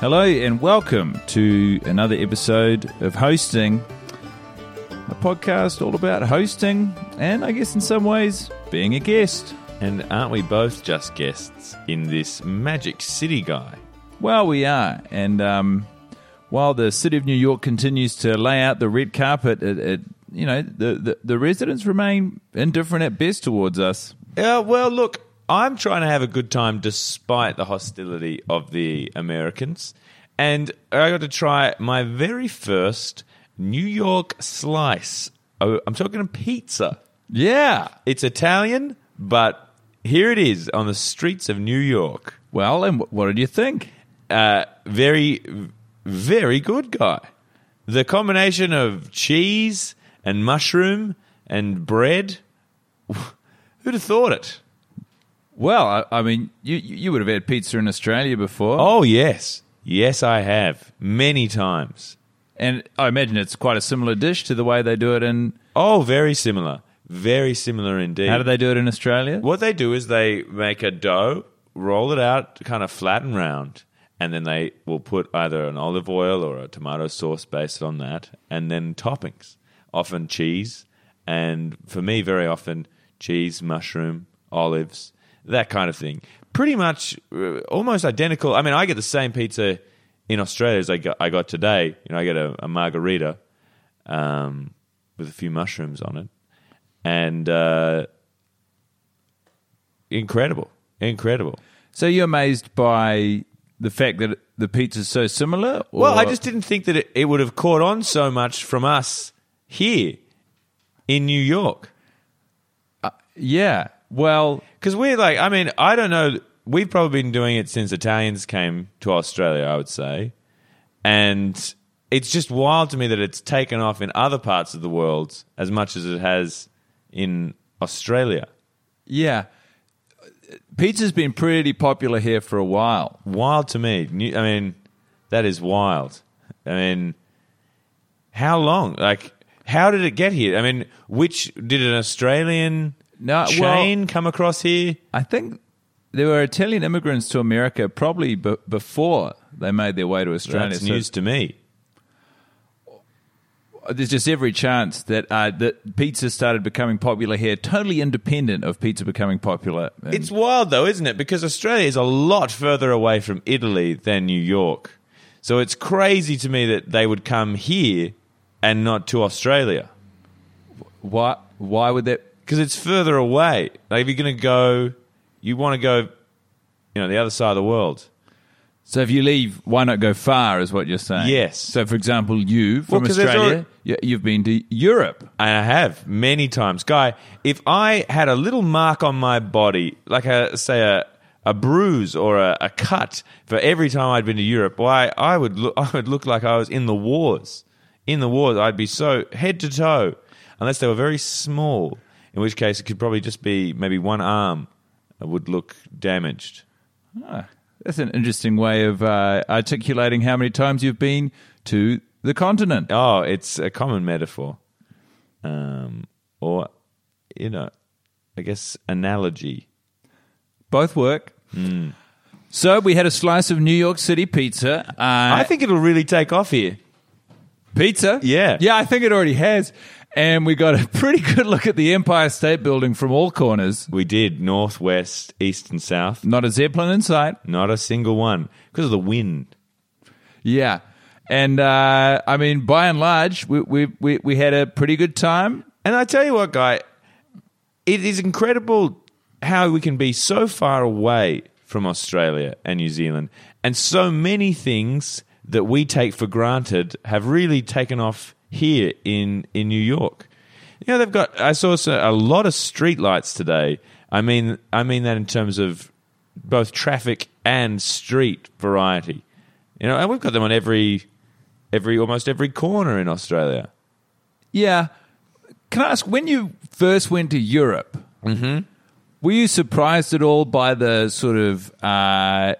Hello and welcome to another episode of Hosting, a podcast all about hosting and I guess in some ways being a guest. And aren't we both just guests in this Magic City guy? Well, we are. And um, while the city of New York continues to lay out the red carpet, it, it you know, the, the, the residents remain indifferent at best towards us. Yeah, well, look, I'm trying to have a good time despite the hostility of the Americans. And I got to try my very first New York slice. Oh, I'm talking a pizza. Yeah. It's Italian, but here it is on the streets of New York. Well, and what did you think? Uh, very, very good guy. The combination of cheese and mushroom and bread. Who'd have thought it? Well, I, I mean, you you would have had pizza in Australia before. Oh, yes. Yes, I have. Many times. And I imagine it's quite a similar dish to the way they do it in. Oh, very similar. Very similar indeed. How do they do it in Australia? What they do is they make a dough, roll it out kind of flat and round, and then they will put either an olive oil or a tomato sauce based on that, and then toppings. Often cheese, and for me, very often cheese, mushroom, olives, that kind of thing. Pretty much uh, almost identical. I mean, I get the same pizza in Australia as I got, I got today. You know, I get a, a margarita um, with a few mushrooms on it, and uh, incredible, incredible. So you're amazed by the fact that the pizza's so similar? Or? Well, I just didn't think that it, it would have caught on so much from us here in New York. yeah. Well, Because we're like, I mean, I don't know. We've probably been doing it since Italians came to Australia, I would say. And it's just wild to me that it's taken off in other parts of the world as much as it has in Australia. yeah. Pizza's been pretty popular here for a while. Wild to me. I mean, that is wild. I mean, how long? Like, how did it get here? I mean, which did an Australian No, well- chain come across here? I think there were Italian immigrants to America probably b- before they made their way to Australia. That's So news to me. there's just every chance that uh, that pizza started becoming popular here, totally independent of pizza becoming popular. And- It's wild though, isn't it? Because Australia is a lot further away from Italy than New York. So it's crazy to me that they would come here and not to Australia. why why would that? Because it's further away. Like if you're going to go, you want to go, you know, the other side of the world. So if you leave, why not go far? Is what you're saying? Yes. So for example, you from there's Australia, you've been to Europe. And I have many times, guy. If I had a little mark on my body, like a say a a bruise or a, a cut for every time I'd been to Europe, why I would look I would look like I was in the wars. In the wars, I'd be so head to toe, unless they were very small. In which case, it could probably just be maybe one arm would look damaged. That's an interesting way of uh, articulating how many times you've been to the continent. Oh, it's a common metaphor. um, or you know, I guess analogy. Both work. So we had a slice of New York City pizza. Uh, I think it'll really take off here. pizza. Yeah. yeah, I think it already has. And we got a pretty good look at the Empire State Building from all corners. We did north, west, east, and south. Not a zeppelin in sight. Not a single one because of the wind. Yeah, and uh, I mean, by and large, we, we we we had a pretty good time. And I tell you what, guy, it is incredible how we can be so far away from Australia and New Zealand, and so many things that we take for granted have really taken off here in in New York. You know, they've got. I saw a lot of street lights today. I mean, I mean that in terms of both traffic and street variety. You know, and we've got them on every every almost every corner in Australia. Yeah, can I ask when you first went to Europe? Were you surprised at all by the sort of uh,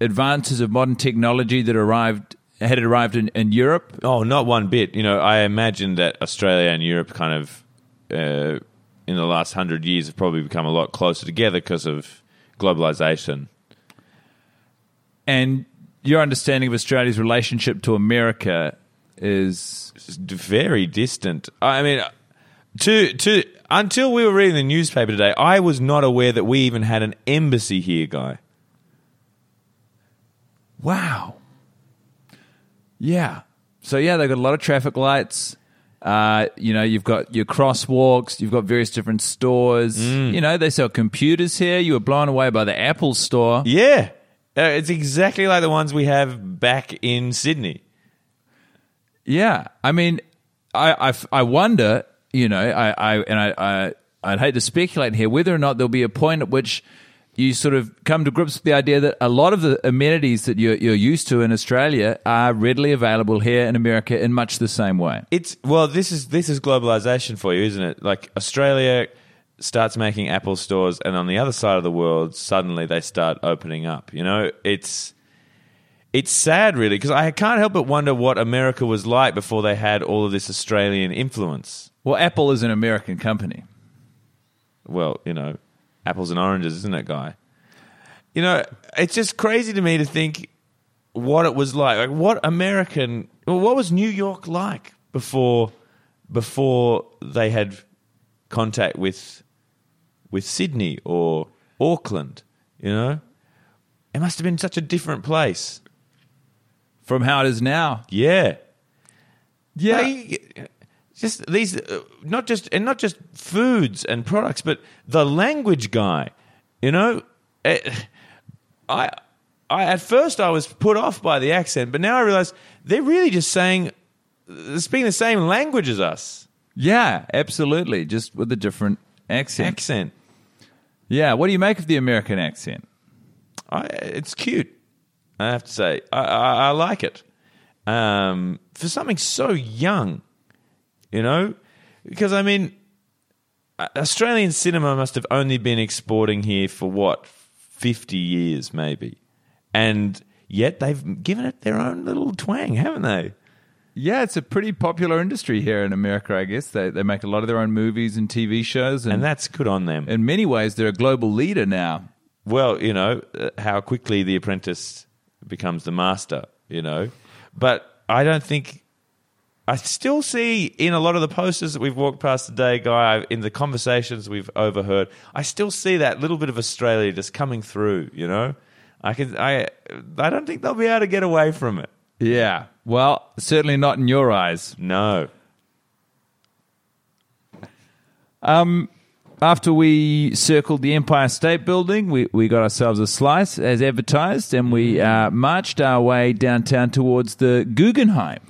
advances of modern technology that arrived had it arrived in, in Europe? Oh, not one bit. You know, I imagine that Australia and Europe kind of uh, in the last hundred years have probably become a lot closer together because of globalization. And your understanding of Australia's relationship to America is It's very distant. I mean, to to until we were reading the newspaper today, I was not aware that we even had an embassy here, guy. Wow. Yeah. So yeah, they've got a lot of traffic lights. Uh, you know, you've got your crosswalks. You've got various different stores. You know, they sell computers here. You were blown away by the Apple store. Yeah, uh, it's exactly like the ones we have back in Sydney. Yeah, I mean, I, I, I wonder, you know, I, I and I, I, I'd hate to speculate here whether or not there'll be a point at which you sort of come to grips with the idea that a lot of the amenities that you're, you're used to in Australia are readily available here in America in much the same way. It's well, this is this is globalization for you, isn't it? Like Australia starts making Apple stores, and on the other side of the world, suddenly they start opening up. You know, it's it's sad, really, because I can't help but wonder what America was like before they had all of this Australian influence. Well, Apple is an American company. Well, you know, apples and oranges, isn't it, guy? You know, it's just crazy to me to think what it was like. Like, what American, well, what was New York like before before they had contact with with Sydney or Auckland? You know, it must have been such a different place. From how it is now. Yeah, Yeah. Like, just these, uh, not just and not just foods and products, but the language guy. You know, Eh, I, I at first I was put off by the accent, but now I realize they're really just saying, speaking the same language as us. yeah, absolutely. Just with a different accent. Accent, Yeah. What do you make of the American accent? I, it's cute. I have to say, I, I, I like it um, for something so young. You know, because I mean, Australian cinema must have only been exporting here for what fifty years, maybe, and yet they've given it their own little twang, haven't they? Yeah, it's a pretty popular industry here in America, I guess. They, they make a lot of their own movies and TV shows. And, And that's good on them. in many ways, they're a global leader now. well, you know, uh, how quickly the apprentice becomes the master, you know. But I don't think. I still see in a lot of the posters that we've walked past today, Guy, in the conversations we've overheard, I still see that little bit of Australia just coming through, you know? I can I I don't think they'll be able to get away from it. Yeah. Well, certainly not in your eyes. No. Um After we circled the Empire State Building, we, we got ourselves a slice as advertised and we uh, marched our way downtown towards the Guggenheim.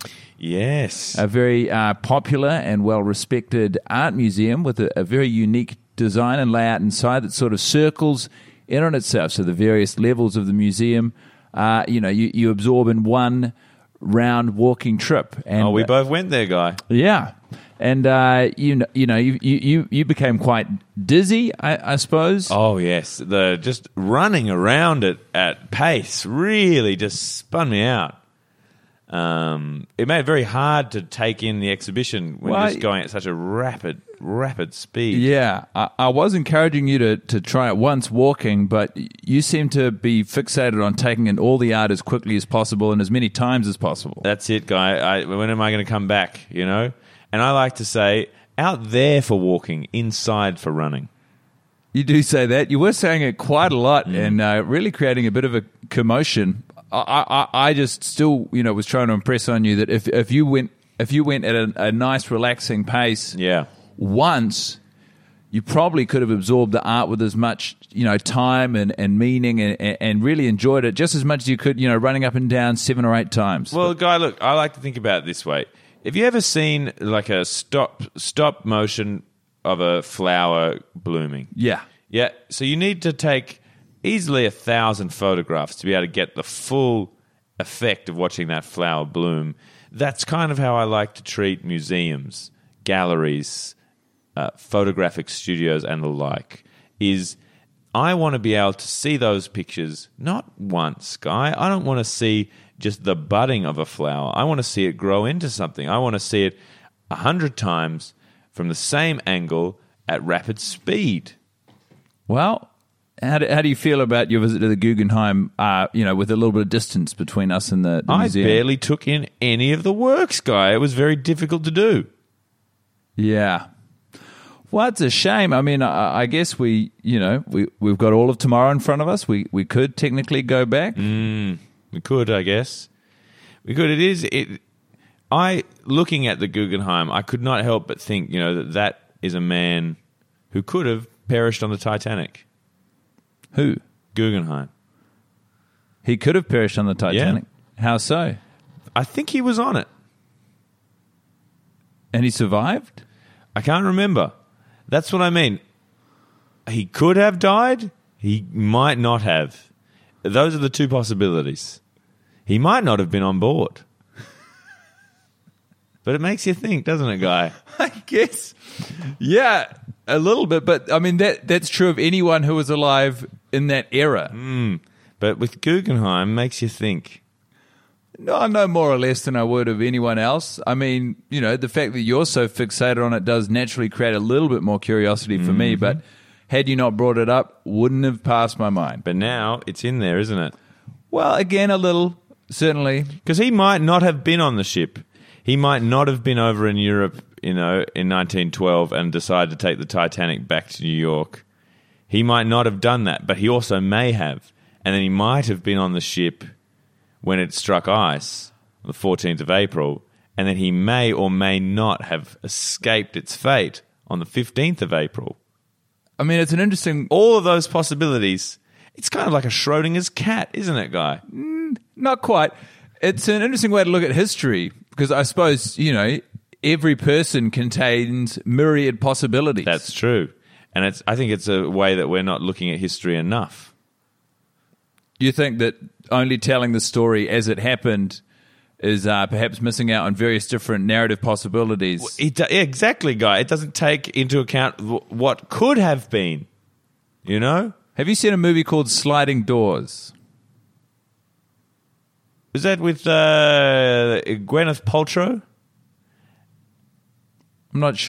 Yes. a very uh, popular and well respected art museum with a, a very unique design and layout inside that sort of circles in on itself. So the various levels of the museum, uh, you know, you, you absorb in one round walking trip. And oh, we both went there, Guy. yeah. And uh, you know, you know, you, you you became quite dizzy, I, I suppose. Oh yes, the just running around it at pace really just spun me out. Um, it made it very hard to take in the exhibition when Well, you're just going at such a rapid, rapid speed. Yeah, I, I was encouraging you to, to try it once walking, but you seem to be fixated on taking in all the art as quickly as possible and as many times as possible. That's it, guy. I, when am I going to come back? You know. And I like to say, out there for walking, inside for running. You do say that. You were saying it quite a lot and uh, really creating a bit of a commotion. I, I, I just still, you know, was trying to impress on you that if, if you went if you went at a, a nice, relaxing pace, Yeah. once, you probably could have absorbed the art with as much, you know, time and, and meaning and, and really enjoyed it just as much as you could, you know, running up and down seven or eight times. Well, guy, look, I like to think about it this way. Have you ever seen like a stop stop motion of a flower blooming? yeah. Yeah. So you need to take easily a thousand photographs to be able to get the full effect of watching that flower bloom. That's kind of how I like to treat museums, galleries, uh, photographic studios, and the like. Is I want to be able to see those pictures not once, guy. I don't want to see just the budding of a flower. I want to see it grow into something. I want to see it a hundred times from the same angle at rapid speed. Well, how do, how do you feel about your visit to the Guggenheim, uh, you know, with a little bit of distance between us and the, the I museum? barely took in any of the works, guy. It was very difficult to do. Yeah. Well, it's a shame. I mean, I, I guess we, you know, we, we've got all of tomorrow in front of us. We, we could technically go back. We could, I guess. We could. It is. It. I looking at the Guggenheim, I could not help but think, you know, that that is a man who could have perished on the Titanic. Who? Guggenheim. He could have perished on the Titanic. How so? I think he was on it. And he survived? I can't remember. That's what I mean. He could have died. He might not have. Those are the two possibilities. He might not have been on board. but it makes you think, doesn't it, guy? I guess. Yeah, a little bit. But I mean, that that's true of anyone who was alive in that era. Hmm. But with Guggenheim, makes you think. No, know more or less than I would of anyone else. I mean, you know, the fact that you're so fixated on it does naturally create a little bit more curiosity for me. Mm-hmm. But had you not brought it up, wouldn't have passed my mind. But But now it's in there, isn't it? well, again, a little certainly. Because he might not have been on the ship. He might not have been over in Europe, you know, in 1912 and decided to take the Titanic back to New York. He might not have done that, but he also may have. And then he might have been on the ship when it struck ice on the 14th of April. And then he may or may not have escaped its fate on the 15th of April. I mean, it's an interesting. All of those possibilities. It's kind of like a Schrodinger's cat, isn't it, Guy? Mm, not quite. It's an interesting way to look at history because I suppose you know every person contains myriad possibilities. That's true. And it's I think it's a way that we're not looking at history enough. you think that only telling the story as it happened is uh, perhaps missing out on various different narrative possibilities. It, exactly, guy. It doesn't take into account what could have been. You know? Have you seen a movie called Sliding Doors? Is that with uh, Gwyneth Paltrow? I'm not sure.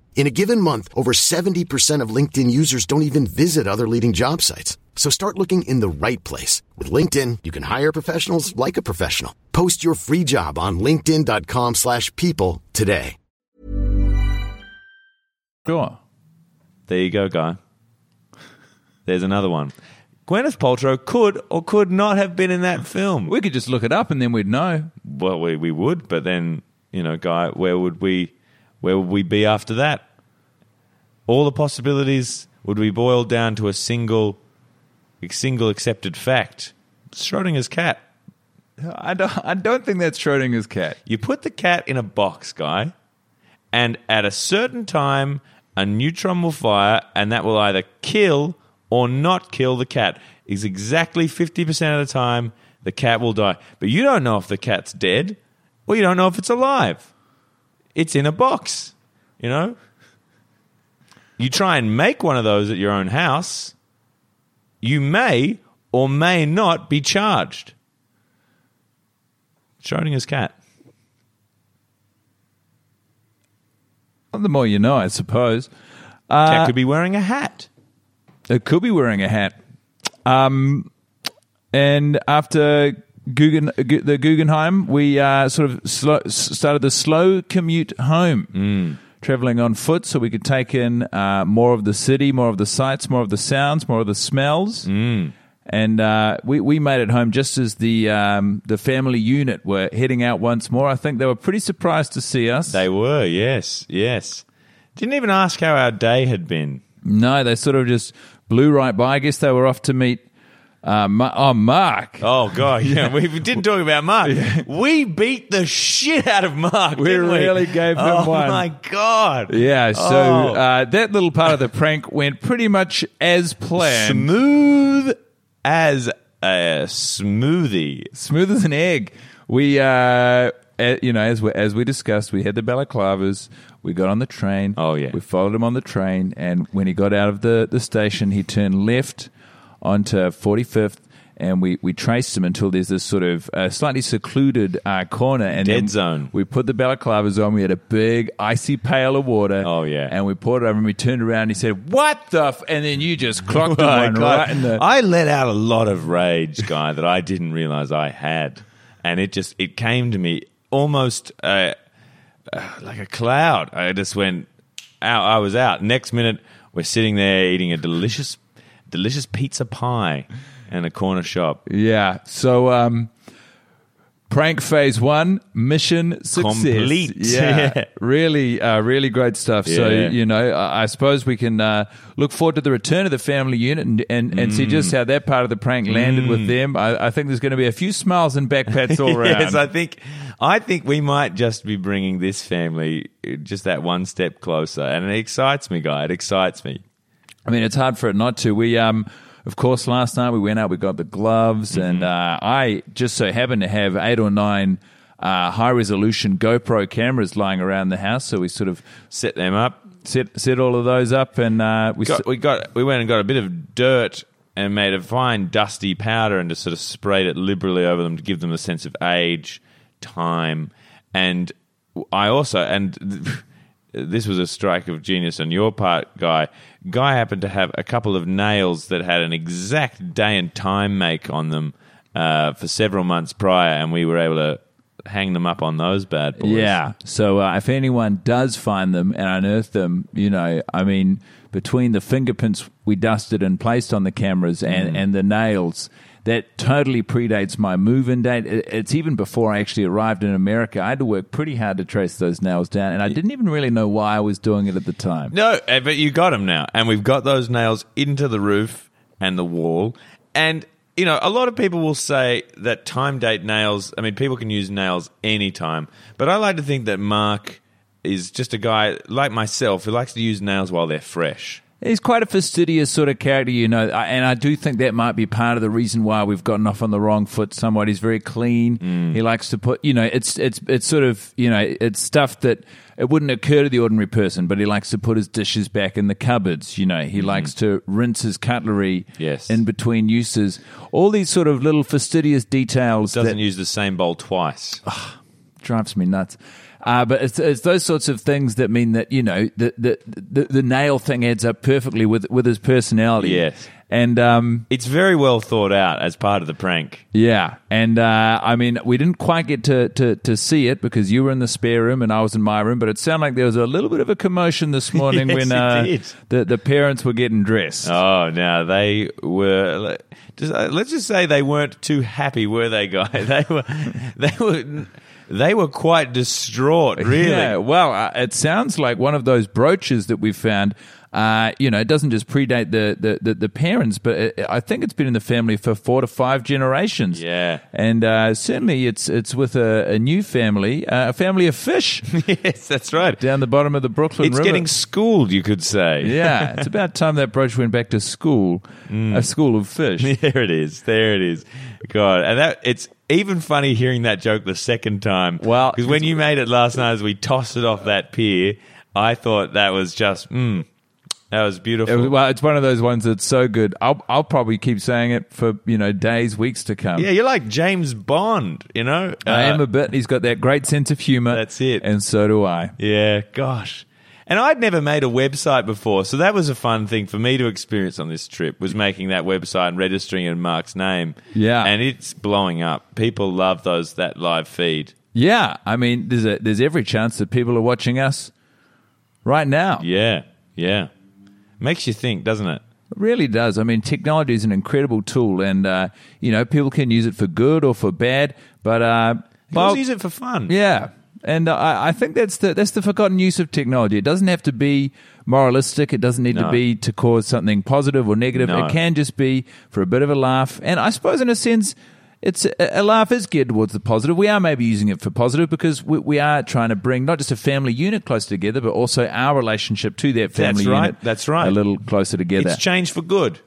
In a given month, over 70% of LinkedIn users don't even visit other leading job sites. So start looking in the right place. With LinkedIn, you can hire professionals like a professional. Post your free job on linkedin.com slash people today. Sure. There you go, guy. There's another one. Gwyneth Paltrow could or could not have been in that film. We could just look it up and then we'd know. Well, we, we would, but then, you know, guy, where would we where would we be after that? All the possibilities would be boiled down to a single single accepted fact. Schrodinger's cat. I don't, I don't think that's Schrodinger's cat. You put the cat in a box, guy, and at a certain time, a neutron will fire, and that will either kill or not kill the cat. Is exactly 50% of the time, the cat will die. But you don't know if the cat's dead, or you don't know if it's alive. It's in a box, you know? You try and make one of those at your own house, you may or may not be charged. Schrodinger's cat. Well, the more you know, I suppose. cat could be wearing a hat. It could be wearing a hat. Um, and after Guggen, Gu- the Guggenheim, we uh, sort of slow, started the slow commute home, traveling on foot so we could take in uh, more of the city, more of the sights, more of the sounds, more of the smells. Mm. And uh, we, we made it home just as the um, the family unit were heading out once more. I think they were pretty surprised to see us. They were, yes, yes. Didn't even ask how our day had been. no, they sort of just blew right by. I guess they were off to meet. Uh, Ma- oh, Mark. Oh god, yeah. We didn't talk about Mark. We beat the shit out of Mark. We didn't really gave him oh, one. my god. Yeah, so Oh. uh, that little part of the prank went pretty much as planned. smooth as a smoothie. Smooth as an egg. We, uh, eh, you know, as we, as we discussed, we had the balaclavas. We got on the train. Oh, yeah. We followed him on the train, and when he got out of the, the station, he turned left onto 45th. And we, we traced him until there's this sort of uh, slightly secluded uh, corner. And Dead then zone. We put the balaclavas on. We had a big icy pail of water. Oh, yeah. And we poured it over and we turned around and he said, What the? F-? And then you just clocked My one God. right in the. I let out a lot of rage, guy, that I didn't realize I had, and it just it came to me almost uh, uh, like a cloud. I just went out. I was out. Next minute, we're sitting there eating a delicious, delicious pizza pie in a corner shop. Yeah. So, um, prank phase one, mission success. Complete. Yeah. Yeah. really, uh, really great stuff. So, you know, I, I suppose we can uh, look forward to the return of the family unit and, and, and see Mm. just how that part of the prank landed with them. I, I think there's going to be a few smiles and backpats all around. yes, I think I think we might just be bringing this family just that one step closer, and it excites me, guy. It excites me. I mean, it's hard for it not to. We, um, of course, last night we went out, we got the gloves, Mm-hmm. and uh, I just so happened to have eight or nine uh, high resolution GoPro cameras lying around the house. So we sort of Set them up. set set all of those up, and uh, we. got, we got we went and got a bit of dirt and made a fine dusty powder and just sort of sprayed it liberally over them to give them a sense of age, time, and I also and this was a strike of genius on your part, guy. Guy happened to have a couple of nails that had an exact day and time make on them uh, for several months prior, and we were able to hang them up on those bad boys. Yeah. So uh, if anyone does find them and unearth them, you know, I mean, between the fingerprints we dusted and placed on the cameras and, and the nails, that totally predates my move-in date. It's even before I actually arrived in America. I had to work pretty hard to trace those nails down, and I didn't even really know why I was doing it at the time. No, eh, but you got them now, and we've got those nails into the roof and the wall. And you know, a lot of people will say that time date nails. I mean, people can use nails anytime, but I like to think that Mark is just a guy like myself who likes to use nails while they're fresh. He's quite a fastidious sort of character, you know, and I do think that might be part of the reason why we've gotten off on the wrong foot. Somewhat, he's very clean. Mm. He likes to put, you know, it's it's it's sort of, you know, it's stuff that it wouldn't occur to the ordinary person, but he likes to put his dishes back in the cupboards. You know, he likes to rinse his cutlery. Yes. in between uses. All these sort of little fastidious details Doesn't that use the same bowl twice. drives me nuts. Uh, but it's, it's those sorts of things that mean that you know the the, the the nail thing adds up perfectly with with his personality. Yes. and um, It's very well thought out as part of the prank. yeah, and uh, I mean we didn't quite get to, to to see it because you were in the spare room and I was in my room. But it sounded like there was a little bit of a commotion this morning Yes, when uh, the the parents were getting dressed. Oh, now they were. Just, uh, let's just say they weren't too happy, were they, guy? They were. They were. They were quite distraught. Really. Yeah, well, uh, it sounds like one of those brooches that we found. Uh, you know, it doesn't just predate the the, the, the parents, but it, I think it's been in the family for four to five generations. Yeah. and uh, certainly it's it's with a, a new family, uh, a family of fish yes, that's right. down the bottom of the Brooklyn It's River. getting schooled, you could say. yeah, it's about time that brooch went back to school, a school of fish. There it is. There it is. God, and that it's even funny hearing that joke the second time. Well- because when you made it last night as we tossed it off that pier, I thought that was just, mm, that was beautiful. It was- well, it's one of those ones that's so good. I'll I'll probably keep saying it for you know days, weeks to come. yeah, you're like James Bond, you know. I Uh, am a bit. He's got that great sense of humor. That's it. and so do I. Yeah, gosh. And I'd never made a website before, so that was a fun thing for me to experience on this trip was making that website and registering in Mark's name. Yeah. And it's blowing up. People love those that live feed. Yeah, I mean, there's a, there's every chance that people are watching us right now. Yeah. Yeah. Makes you think, doesn't it? It really does. I mean, technology is an incredible tool, and uh, you know, people can use it for good or for bad. But uh, well, use it for fun. yeah, and uh, I, I think that's the that's the forgotten use of technology. It doesn't have to be moralistic. It doesn't need to be to cause something positive or negative. No. It can just be for a bit of a laugh. And I suppose, in a sense. It's a laugh is geared towards the positive. We are maybe using it for positive because we, we are trying to bring not just a family unit closer together, but also our relationship to that family That's right. unit. That's right. A little closer together. It's changed for good.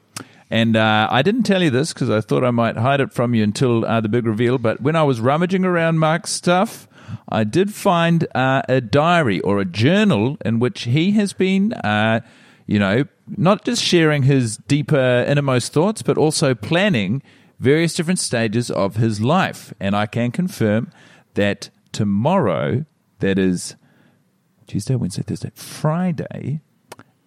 And uh, I didn't tell you this because I thought I might hide it from you until uh, the big reveal. But when I was rummaging around Mark's stuff, I did find uh, a diary or a journal in which he has been, uh, you know, not just sharing his deeper, innermost thoughts, but also planning various different stages of his life. And I can confirm that tomorrow, that is Tuesday, Wednesday, Thursday, Friday,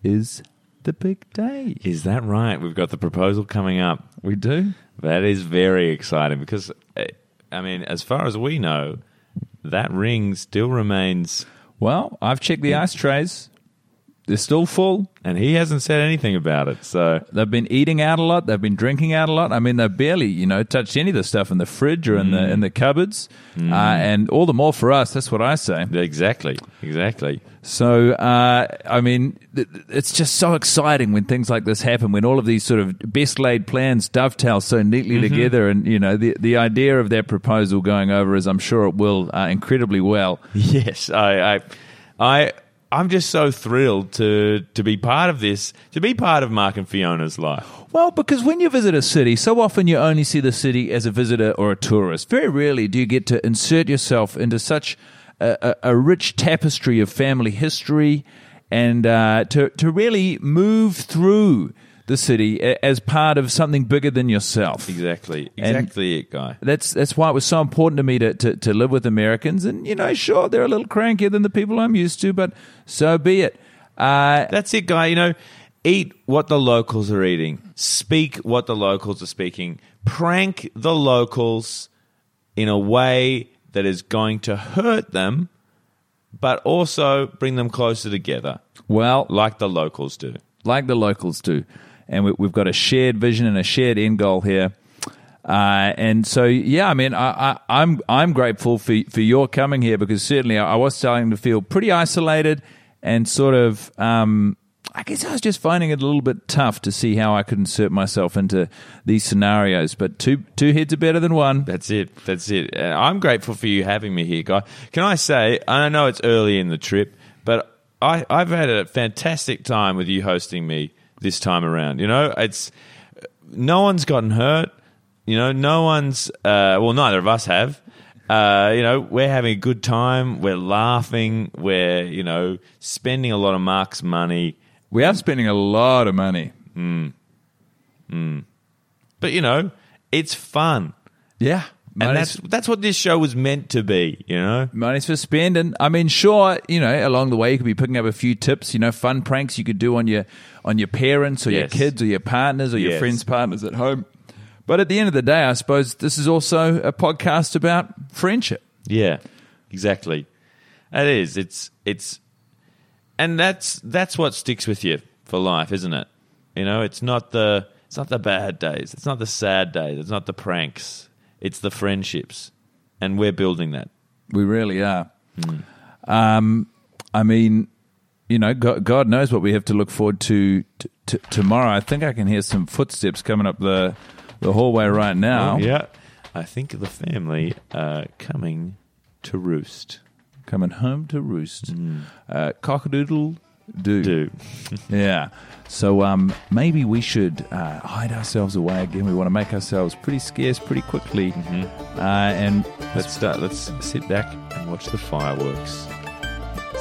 is the big day. Is that right? We've got the proposal coming up. We do. That is very exciting because, eh, I mean, as far as we know, that ring still remains, Well, I've checked the ice trays. They're still full. and he hasn't said anything about it. So, They've been eating out a lot. They've been drinking out a lot. I mean, they've barely, you know, touched any of the stuff in the fridge or in the in the cupboards. Uh, and all the more for us. That's what I say. exactly, exactly. So, uh, I mean, th- it's just so exciting when things like this happen. When all of these sort of best laid plans dovetail so neatly together, and you know, the the idea of that proposal going over, as I'm sure it will, uh, incredibly well. Yes, I, I, I, I'm just so thrilled to to be part of this, to be part of Mark and Fiona's life. Well, because when you visit a city, so often you only see the city as a visitor or a tourist. Very rarely do you get to insert yourself into such a, a, a rich tapestry of family history and uh, to, to really move through the city as part of something bigger than yourself. Exactly, And- exactly it, guy. That's that's why it was so important to me to, to, to live with Americans. And, you know, sure, they're a little crankier than the people I'm used to, but so be it. Uh, That's it, guy. You know, eat what the locals are eating, speak what the locals are speaking, prank the locals in a way that is going to hurt them, but also bring them closer together, well, like the locals do. like the locals do. And we, we've got a shared vision and a shared end goal here. Uh, and so, yeah, I mean, I, I, I'm I'm grateful for for your coming here because certainly I, I was starting to feel pretty isolated and sort of. Um, I guess I was just finding it a little bit tough to see how I could insert myself into these scenarios. But two two heads are better than one. That's it. That's it. Uh, I'm grateful for you having me here, guy. Can I say, I know it's early in the trip, but I, I've had a fantastic time with you hosting me this time around. You know, it's no one's gotten hurt. You know, no one's. Uh, well, neither of us have. Uh, you know, we're having a good time. We're laughing. We're you know spending a lot of Mark's money. We are spending a lot of money. But you know, it's fun, Yeah. And that's that's what this show was meant to be. You know, Money's for spending. I mean, sure, you know, along the way you could be picking up a few tips, you know, fun pranks you could do on your on your parents or your kids or your partners or your Yes. friends' partners at home. But at the end of the day, I suppose this is also a podcast about friendship. Yeah, exactly. It is. It's it's, and that's that's what sticks with you for life, isn't it? You know, it's not the it's not the bad days. It's not the sad days. It's not the pranks. It's the friendships, and we're building that. We really are. Um, I mean, you know, God, God knows what we have to look forward to t- t- tomorrow. I think I can hear some footsteps coming up the the hallway right now. Oh, yeah, I think the family are coming to roost. Coming home to roost. Uh, cockadoodle do. Do Yeah. So um, maybe we should uh, hide ourselves away again. We want to make ourselves pretty scarce pretty quickly. Uh, and let's start. Let's sit back and watch the fireworks.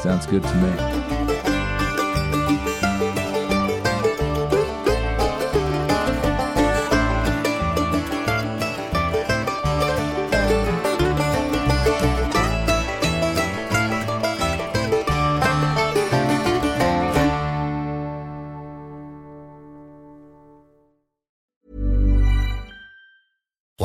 sounds good to me.